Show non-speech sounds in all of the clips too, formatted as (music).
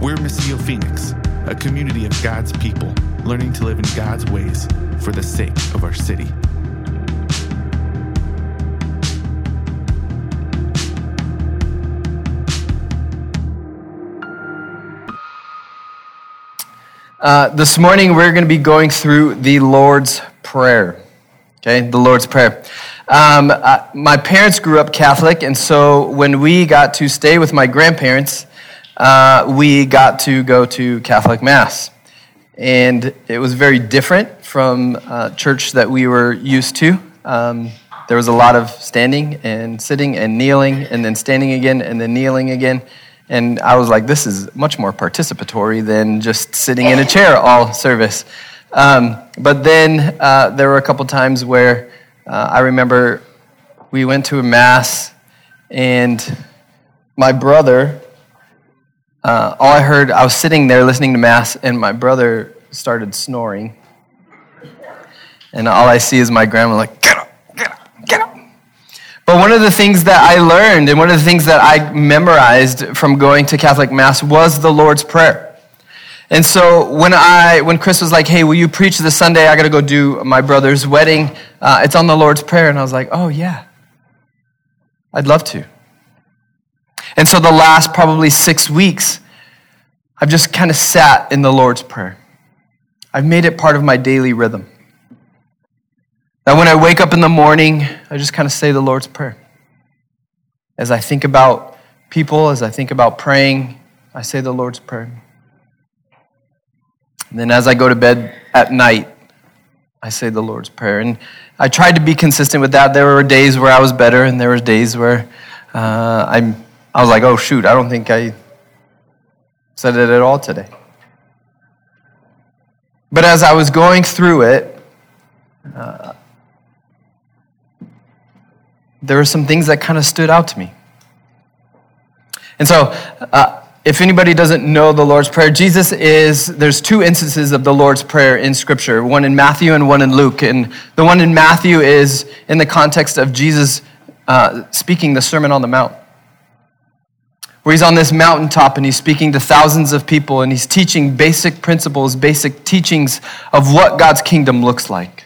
We're Missio Phoenix, a community of God's people learning to live in God's ways for the sake of our city. Uh, this morning, we're going to be going through the Lord's Prayer. Okay, the Lord's Prayer. Um, uh, my parents grew up Catholic, and so when we got to stay with my grandparents, uh, we got to go to Catholic Mass. And it was very different from uh, church that we were used to. Um, there was a lot of standing and sitting and kneeling, and then standing again, and then kneeling again. And I was like, this is much more participatory than just sitting in a chair all service. Um, but then uh, there were a couple times where uh, I remember we went to a mass, and my brother, uh, all I heard, I was sitting there listening to mass, and my brother started snoring. And all I see is my grandma, like, get up, get up, get up. But one of the things that I learned and one of the things that I memorized from going to Catholic Mass was the Lord's Prayer. And so when I, when Chris was like, "Hey, will you preach this Sunday? I got to go do my brother's wedding. Uh, it's on the Lord's Prayer," and I was like, "Oh yeah, I'd love to." And so the last probably six weeks, I've just kind of sat in the Lord's Prayer. I've made it part of my daily rhythm. That when I wake up in the morning, I just kind of say the Lord's Prayer. As I think about people, as I think about praying, I say the Lord's Prayer. And then as I go to bed at night, I say the Lord's Prayer. And I tried to be consistent with that. There were days where I was better, and there were days where uh, I'm, I was like, oh, shoot, I don't think I said it at all today. But as I was going through it, uh, there were some things that kind of stood out to me. And so, uh, if anybody doesn't know the Lord's Prayer, Jesus is, there's two instances of the Lord's Prayer in Scripture, one in Matthew and one in Luke. And the one in Matthew is in the context of Jesus uh, speaking the Sermon on the Mount, where he's on this mountaintop and he's speaking to thousands of people and he's teaching basic principles, basic teachings of what God's kingdom looks like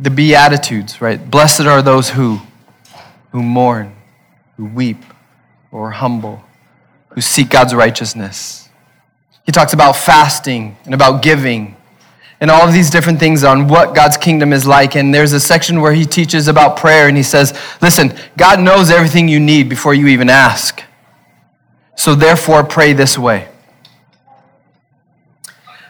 the Beatitudes, right? Blessed are those who, who mourn, who weep, or humble, who seek God's righteousness. He talks about fasting and about giving and all of these different things on what God's kingdom is like. And there's a section where he teaches about prayer and he says, Listen, God knows everything you need before you even ask. So therefore, pray this way.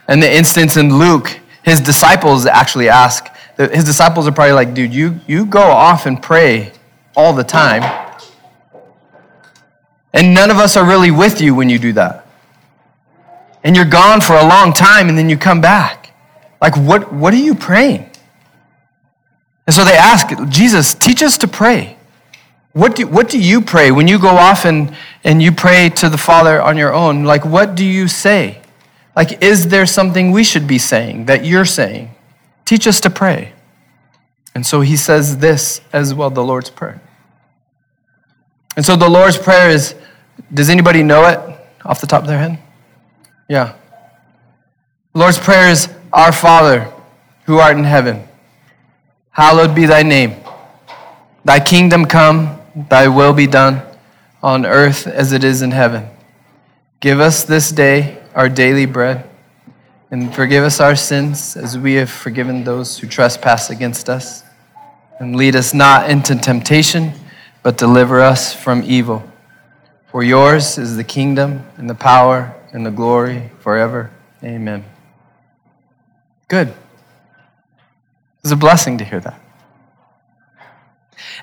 And the instance in Luke, his disciples actually ask, his disciples are probably like, dude, you, you go off and pray all the time. And none of us are really with you when you do that. And you're gone for a long time and then you come back. Like, what, what are you praying? And so they ask, Jesus, teach us to pray. What do, what do you pray when you go off and, and you pray to the Father on your own? Like, what do you say? Like, is there something we should be saying that you're saying? Teach us to pray. And so he says this as well the Lord's Prayer. And so the Lord's Prayer is does anybody know it off the top of their head? Yeah. Lord's Prayer is Our Father, who art in heaven, hallowed be thy name. Thy kingdom come, thy will be done, on earth as it is in heaven. Give us this day our daily bread and forgive us our sins as we have forgiven those who trespass against us. And lead us not into temptation, but deliver us from evil. For yours is the kingdom and the power and the glory forever. Amen. Good. It's a blessing to hear that.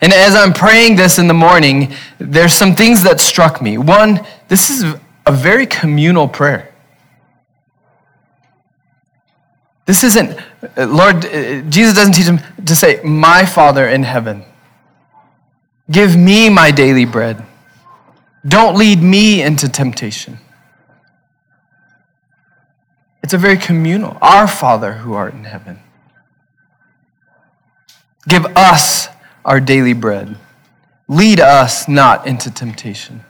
And as I'm praying this in the morning, there's some things that struck me. One, this is a very communal prayer. This isn't, Lord, uh, Jesus doesn't teach him to say, My Father in heaven, give me my daily bread. Don't lead me into temptation. It's a very communal. Our Father who art in heaven. Give us our daily bread. Lead us not into temptation.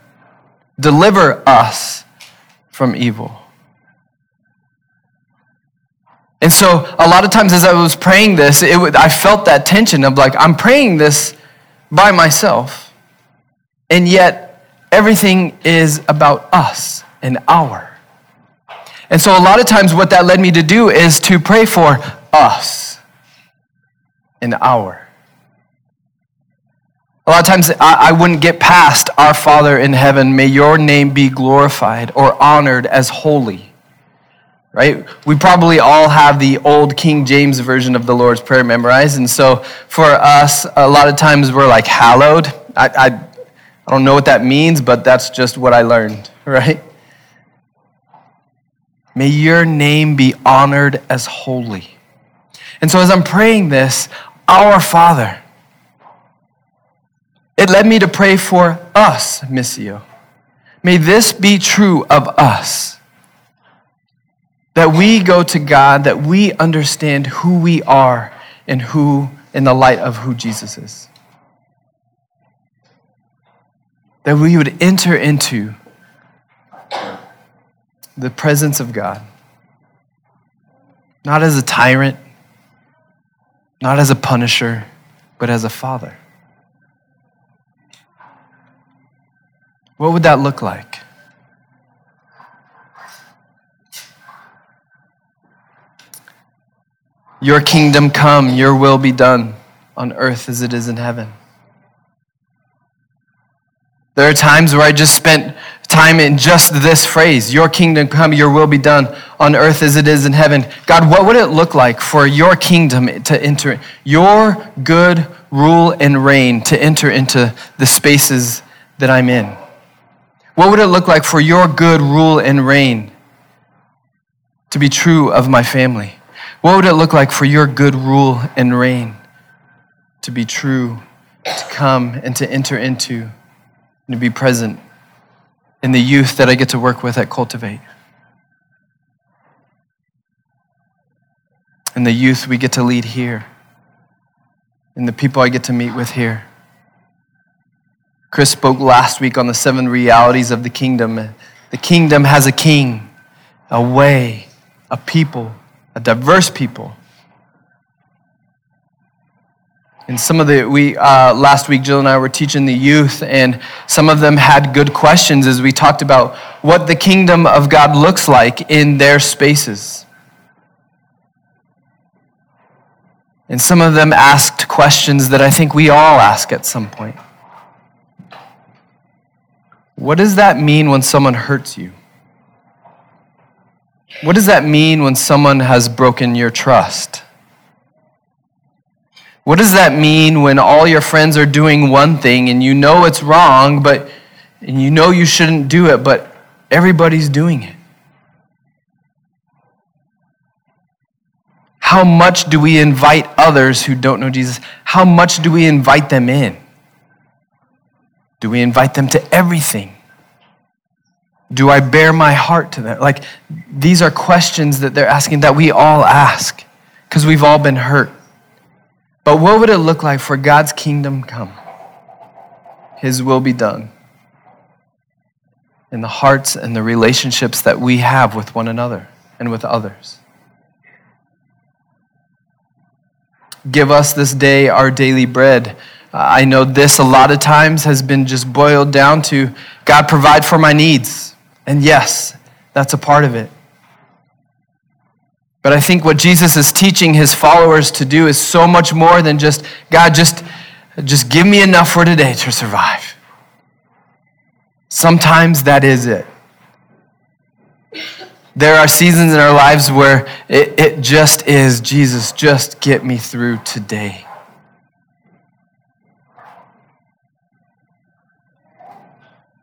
Deliver us from evil. And so, a lot of times as I was praying this, it, I felt that tension of like, I'm praying this by myself, and yet everything is about us and our. And so, a lot of times, what that led me to do is to pray for us and our. A lot of times, I, I wouldn't get past our Father in heaven, may your name be glorified or honored as holy. Right? We probably all have the old King James version of the Lord's Prayer memorized. And so, for us, a lot of times we're like, hallowed. I, I, I don't know what that means, but that's just what I learned, (laughs) right? May your name be honored as holy. And so, as I'm praying this, our Father, it led me to pray for us, Missio. May this be true of us. That we go to God, that we understand who we are and who, in the light of who Jesus is. That we would enter into the presence of God. Not as a tyrant, not as a punisher, but as a father. What would that look like? Your kingdom come, your will be done on earth as it is in heaven. There are times where I just spent time in just this phrase Your kingdom come, your will be done on earth as it is in heaven. God, what would it look like for your kingdom to enter, your good rule and reign to enter into the spaces that I'm in? What would it look like for your good rule and reign to be true of my family? What would it look like for your good rule and reign to be true, to come and to enter into? And to be present in the youth that I get to work with at Cultivate. And the youth we get to lead here. And the people I get to meet with here. Chris spoke last week on the seven realities of the kingdom. The kingdom has a king, a way, a people, a diverse people and some of the, we, uh, last week, Jill and I were teaching the youth, and some of them had good questions as we talked about what the kingdom of God looks like in their spaces. And some of them asked questions that I think we all ask at some point. What does that mean when someone hurts you? What does that mean when someone has broken your trust? What does that mean when all your friends are doing one thing and you know it's wrong, but and you know you shouldn't do it, but everybody's doing it? How much do we invite others who don't know Jesus? How much do we invite them in? Do we invite them to everything? Do I bare my heart to them? Like, these are questions that they're asking that we all ask because we've all been hurt. But what would it look like for God's kingdom come? His will be done in the hearts and the relationships that we have with one another and with others. Give us this day our daily bread. I know this a lot of times has been just boiled down to God provide for my needs. And yes, that's a part of it. But I think what Jesus is teaching his followers to do is so much more than just, God, just, just give me enough for today to survive. Sometimes that is it. There are seasons in our lives where it, it just is, Jesus, just get me through today.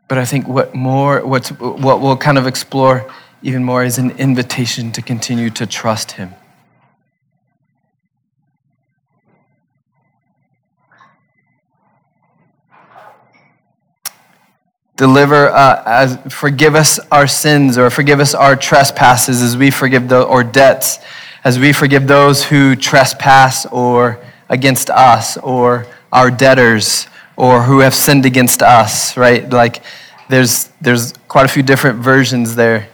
But I think what more, what's, what we'll kind of explore even more is an invitation to continue to trust Him. Deliver, uh, as, forgive us our sins or forgive us our trespasses as we forgive the, or debts as we forgive those who trespass or against us or our debtors or who have sinned against us, right? Like there's, there's quite a few different versions there.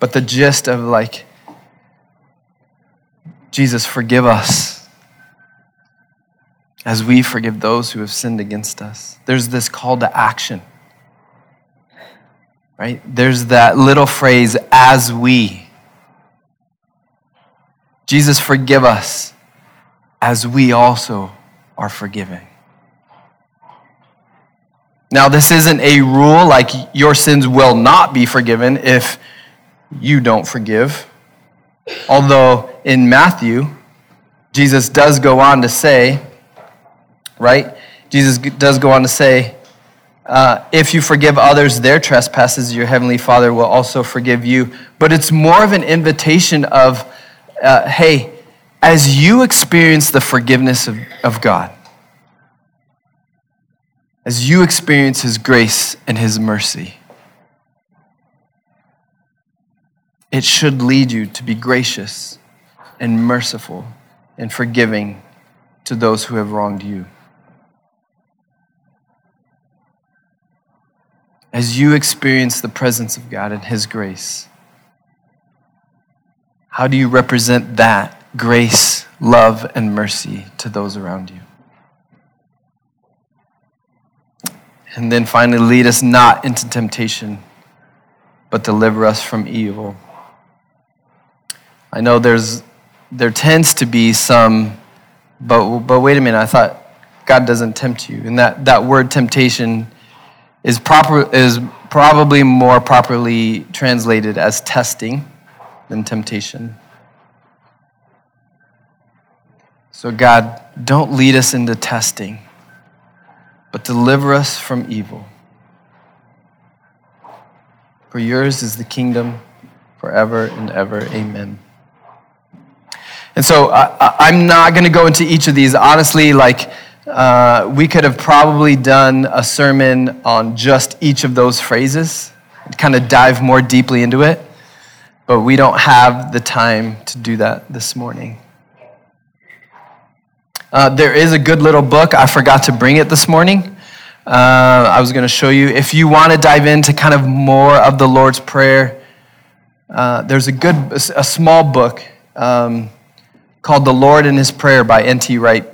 But the gist of like, Jesus, forgive us as we forgive those who have sinned against us. There's this call to action, right? There's that little phrase, as we. Jesus, forgive us as we also are forgiving. Now, this isn't a rule like your sins will not be forgiven if you don't forgive. Although in Matthew, Jesus does go on to say, right? Jesus does go on to say, uh, if you forgive others their trespasses, your heavenly Father will also forgive you. But it's more of an invitation of, uh, hey, as you experience the forgiveness of, of God, as you experience His grace and His mercy, it should lead you to be gracious and merciful and forgiving to those who have wronged you. As you experience the presence of God and His grace, how do you represent that grace, love, and mercy to those around you? And then finally, lead us not into temptation, but deliver us from evil. I know there's there tends to be some, but but wait a minute, I thought God doesn't tempt you, and that that word temptation is proper is probably more properly translated as testing than temptation. So God, don't lead us into testing, but deliver us from evil. For yours is the kingdom forever and ever. Amen. And so I, am not going to go into each of these. Honestly, like, uh, we could have probably done a sermon on just each of those phrases, kind of dive more deeply into it, but we don't have the time to do that this morning. Uh, there is a good little book. I forgot to bring it this morning. Uh, I was going to show you. If you want to dive into kind of more of the Lord's Prayer, uh, there's a good, a small book. Um, called The Lord and His Prayer by N.T. Wright.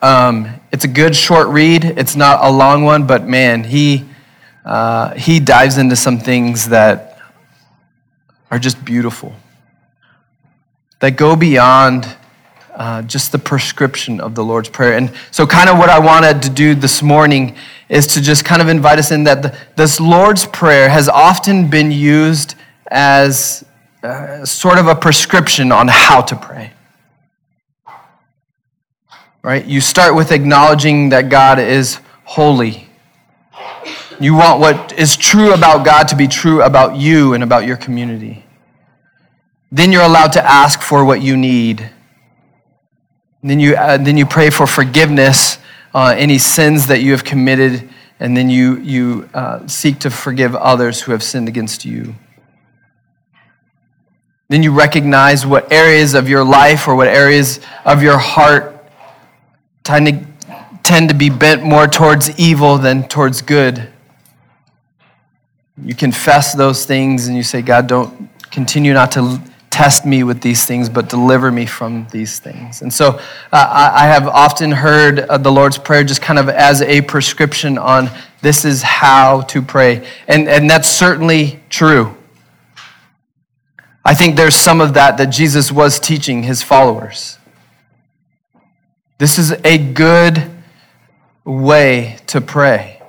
Um, it's a good short read. It's not a long one, but man, he, uh, he dives into some things that are just beautiful, that go beyond uh, just the prescription of the Lord's Prayer. And so, kind of what I wanted to do this morning is to just kind of invite us in that the, this Lord's Prayer has often been used as uh, sort of a prescription on how to pray. Right? You start with acknowledging that God is holy. You want what is true about God to be true about you and about your community. Then you're allowed to ask for what you need. then you, uh, then you pray for forgiveness, uh, any sins that you have committed, and then you, you uh, seek to forgive others who have sinned against you. Then you recognize what areas of your life or what areas of your heart tend to, tend to be bent more towards evil than towards good. You confess those things and you say, God, don't continue not to test me with these things, but deliver me from these things. And so uh, I have often heard uh, the Lord's Prayer just kind of as a prescription on this is how to pray. And, and that's certainly true. I think there's some of that that Jesus was teaching his followers. This is a good way to pray.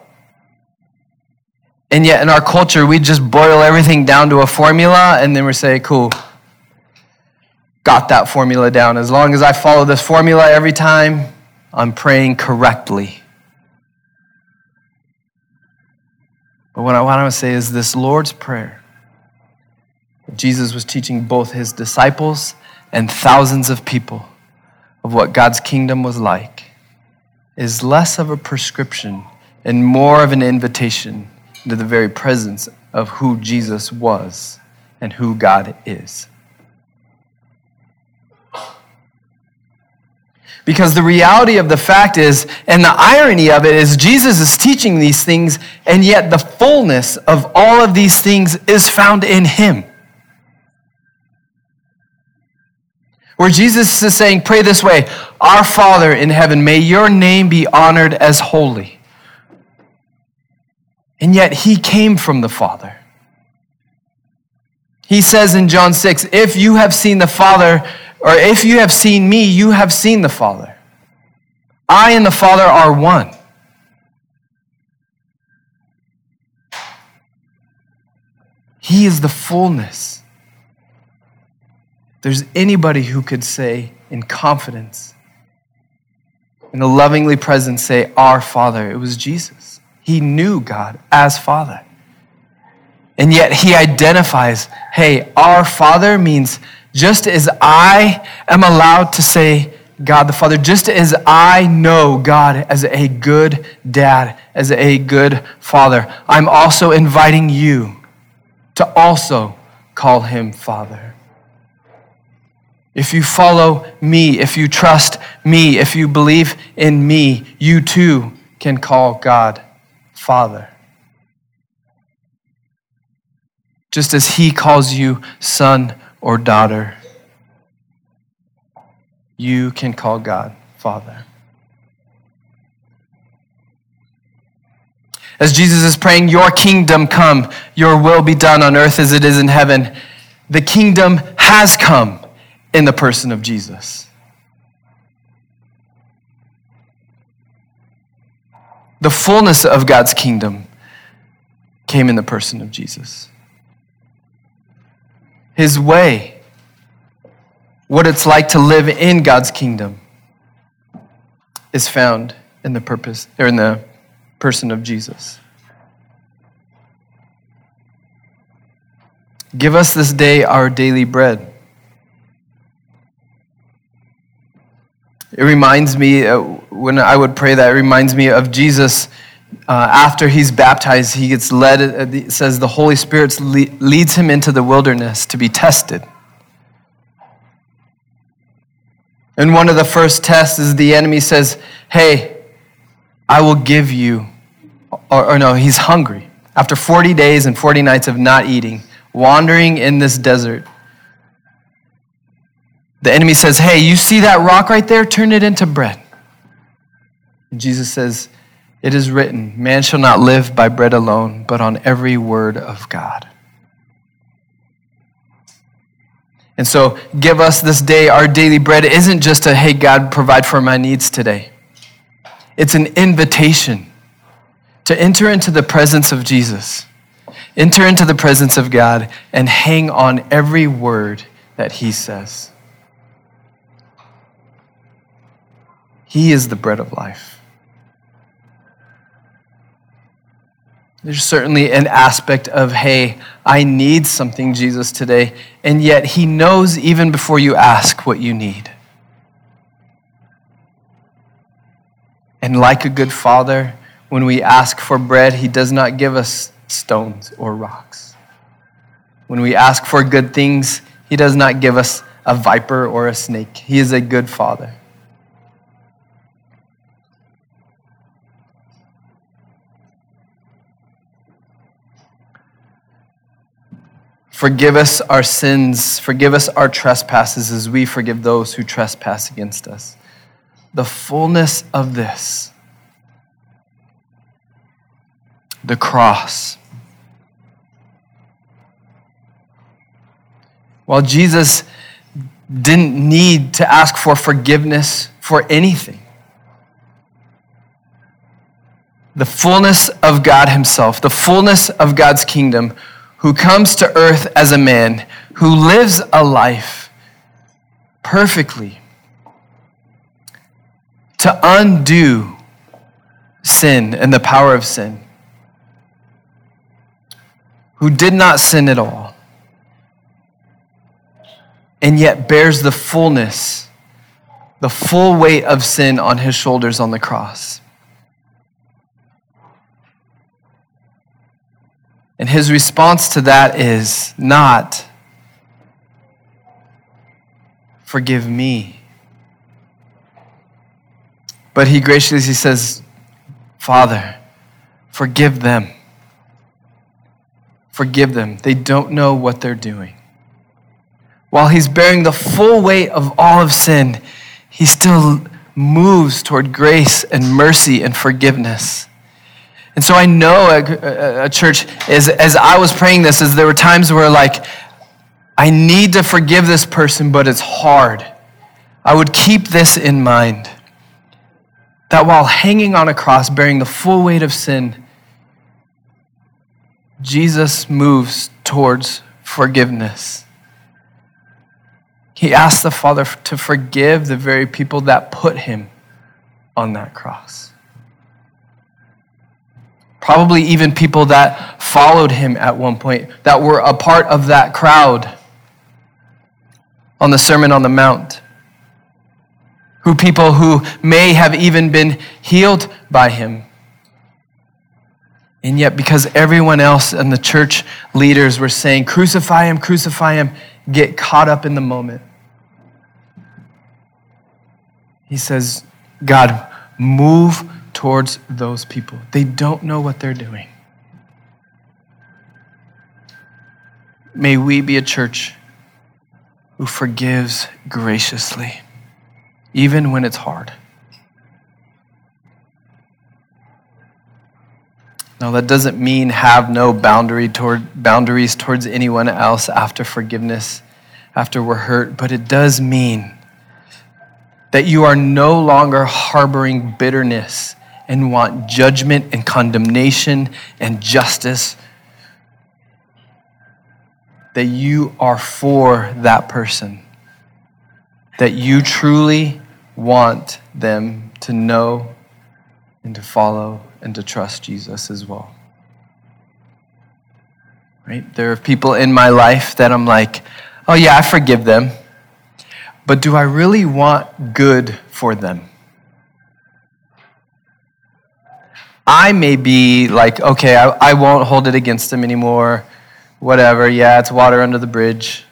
And yet, in our culture, we just boil everything down to a formula and then we say, cool, got that formula down. As long as I follow this formula every time, I'm praying correctly. But what I want to say is this Lord's Prayer Jesus was teaching both his disciples and thousands of people of what God's kingdom was like is less of a prescription and more of an invitation into the very presence of who Jesus was and who God is. Because the reality of the fact is, and the irony of it is, Jesus is teaching these things, and yet the fullness of all of these things is found in him. Where Jesus is saying, Pray this way Our Father in heaven, may your name be honored as holy. And yet he came from the Father. He says in John 6, If you have seen the Father, or if you have seen me, you have seen the Father. I and the Father are one. He is the fullness. There's anybody who could say in confidence, in a lovingly present, say, Our Father. It was Jesus. He knew God as Father. And yet he identifies, hey, our Father means just as I am allowed to say God the Father, just as I know God as a good dad, as a good father, I'm also inviting you to also call him Father. If you follow me, if you trust me, if you believe in me, you too can call God Father. Just as he calls you son or daughter, you can call God Father. As Jesus is praying, Your kingdom come, your will be done on earth as it is in heaven, the kingdom has come in the person of Jesus. The fullness of God's kingdom came in the person of Jesus. His way, what it's like to live in God's kingdom, is found in the purpose or in the person of Jesus. Give us this day our daily bread. It reminds me, uh, when I would pray that, it reminds me of Jesus. Uh, after he's baptized, he gets led, uh, it says the Holy Spirit leads him into the wilderness to be tested. And one of the first tests is the enemy says, Hey, I will give you, or, or no, he's hungry. After 40 days and 40 nights of not eating, wandering in this desert, the enemy says, Hey, you see that rock right there? Turn it into bread. Jesus says, It is written, Man shall not live by bread alone, but on every word of God. And so, give us this day our daily bread isn't just a, hey, God, provide for my needs today. It's an invitation to enter into the presence of Jesus, enter into the presence of God, and hang on every word that He says. He is the bread of life. There's certainly an aspect of, hey, I need something, Jesus, today. And yet, He knows even before you ask what you need. And like a good father, when we ask for bread, He does not give us stones or rocks. When we ask for good things, He does not give us a viper or a snake. He is a good father. Forgive us our sins, forgive us our trespasses as we forgive those who trespass against us. The fullness of this, the cross. While Jesus didn't need to ask for forgiveness for anything, the fullness of God Himself, the fullness of God's kingdom who comes to earth as a man, who lives a life perfectly to undo sin and the power of sin, who did not sin at all, and yet bears the fullness, the full weight of sin on his shoulders on the cross. And his response to that is not, forgive me. But he graciously says, Father, forgive them. Forgive them. They don't know what they're doing. While he's bearing the full weight of all of sin, he still moves toward grace and mercy and forgiveness. And so I know a, a, church, as, as I was praying this, as there were times where like, I need to forgive this person, but it's hard. I would keep this in mind that while hanging on a cross, bearing the full weight of sin, Jesus moves towards forgiveness. He asks the Father to forgive the very people that put him on that cross. Probably even people that followed him at one point, that were a part of that crowd on the Sermon on the Mount who people who may have even been healed by him. And yet, because everyone else and the church leaders were saying, crucify him, crucify him, get caught up in the moment. He says, God, move towards those people. They don't know what they're doing. May we be a church who forgives graciously even when it's hard. Now, that doesn't mean have no boundary toward, boundaries towards anyone else after forgiveness, after we're hurt, but it does mean that you are no longer harboring bitterness and want judgment and condemnation and justice. That you are for that person. That you truly want them to know and to follow and to trust Jesus as well. Right? There are people in my life that I'm like, oh, yeah, I forgive them. But do I really want good for them? I may be like, okay, I, I won't hold it against them anymore. Whatever. Yeah, it's water under the bridge.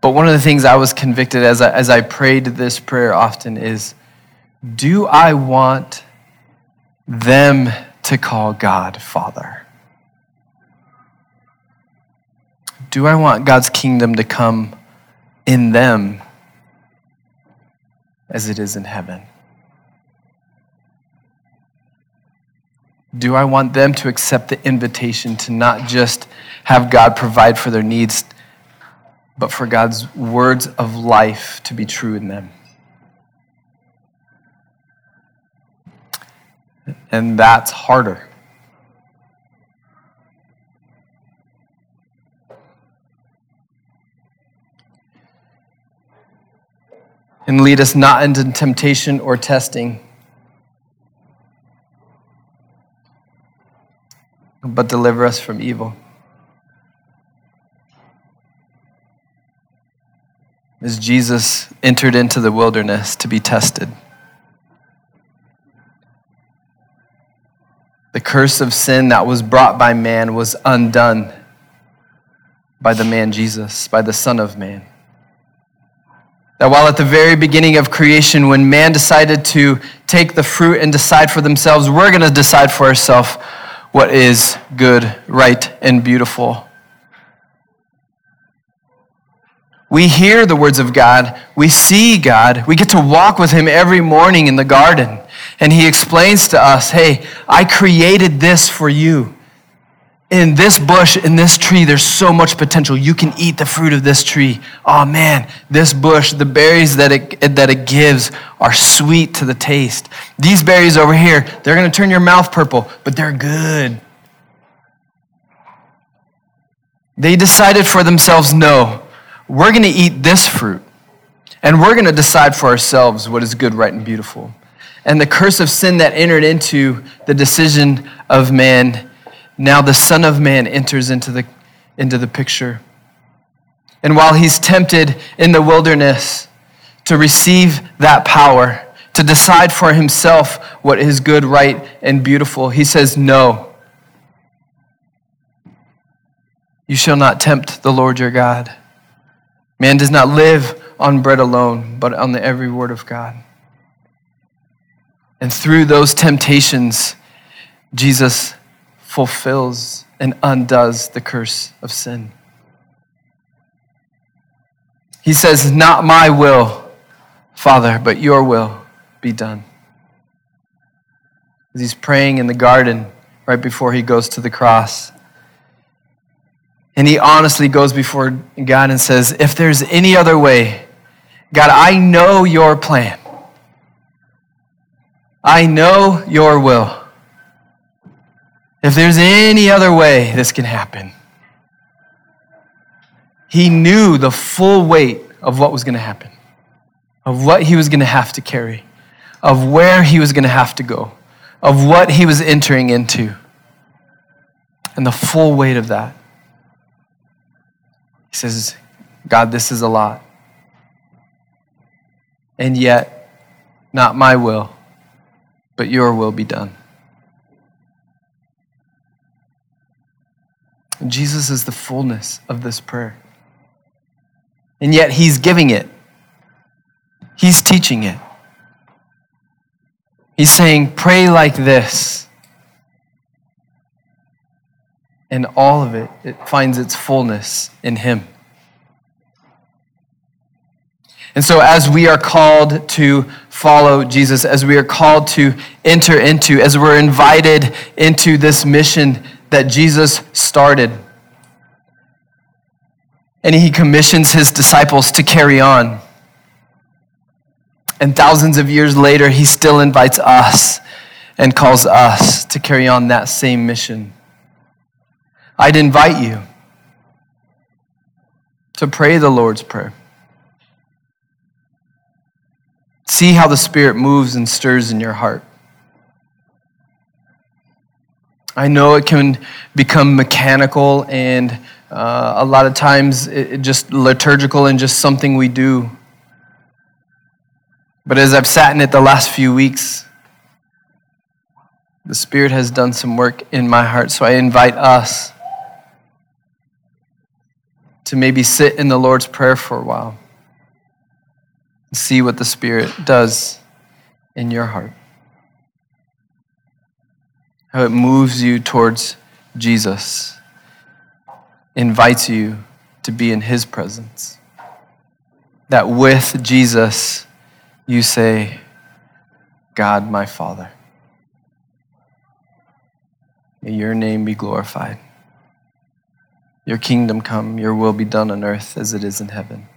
But one of the things I was convicted as I, as I prayed this prayer often is do I want them to call God Father? Do I want God's kingdom to come in them as it is in heaven? Do I want them to accept the invitation to not just have God provide for their needs? but for God's words of life to be true in them. And that's harder. And lead us not into temptation or testing, but deliver us from evil. as Jesus entered into the wilderness to be tested. The curse of sin that was brought by man was undone by the man Jesus, by the Son of Man. That while at the very beginning of creation, when man decided to take the fruit and decide for themselves, we're going to decide for ourselves what is good, right, and beautiful. We hear the words of God. We see God. We get to walk with Him every morning in the garden. And He explains to us hey, I created this for you. In this bush, in this tree, there's so much potential. You can eat the fruit of this tree. Oh man, this bush, the berries that it, that it gives are sweet to the taste. These berries over here, they're going to turn your mouth purple, but they're good. They decided for themselves no we're going to eat this fruit and we're going to decide for ourselves what is good, right, and beautiful. And the curse of sin that entered into the decision of man, now the Son of Man enters into the, into the picture. And while he's tempted in the wilderness to receive that power, to decide for himself what is good, right, and beautiful, he says, No. You shall not tempt the Lord your God. Man does not live on bread alone, but on the every word of God. And through those temptations, Jesus fulfills and undoes the curse of sin. He says, Not my will, Father, but your will be done. As he's praying in the garden right before he goes to the cross. And he honestly goes before God and says, If there's any other way, God, I know your plan. I know your will. If there's any other way this can happen, he knew the full weight of what was going to happen, of what he was going to have to carry, of where he was going to have to go, of what he was entering into, and the full weight of that. He says, God, this is a lot. And yet, not my will, but your will be done. Jesus is the fullness of this prayer. And yet, he's giving it, he's teaching it. He's saying, Pray like this. And all of it, it finds its fullness in him. And so, as we are called to follow Jesus, as we are called to enter into, as we're invited into this mission that Jesus started, and he commissions his disciples to carry on. And thousands of years later, he still invites us and calls us to carry on that same mission. I'd invite you to pray the Lord's Prayer. See how the Spirit moves and stirs in your heart. I know it can become mechanical and uh, a lot of times it, it just liturgical and just something we do. But as I've sat in it the last few weeks, the Spirit has done some work in my heart. So I invite us to maybe sit in the Lord's Prayer for a while and see what the Spirit does in your heart. How it moves you towards Jesus invites you to be in his presence. That with Jesus, you say, God, my Father, may your name be glorified. Your kingdom come, your will be done on earth as it is in heaven.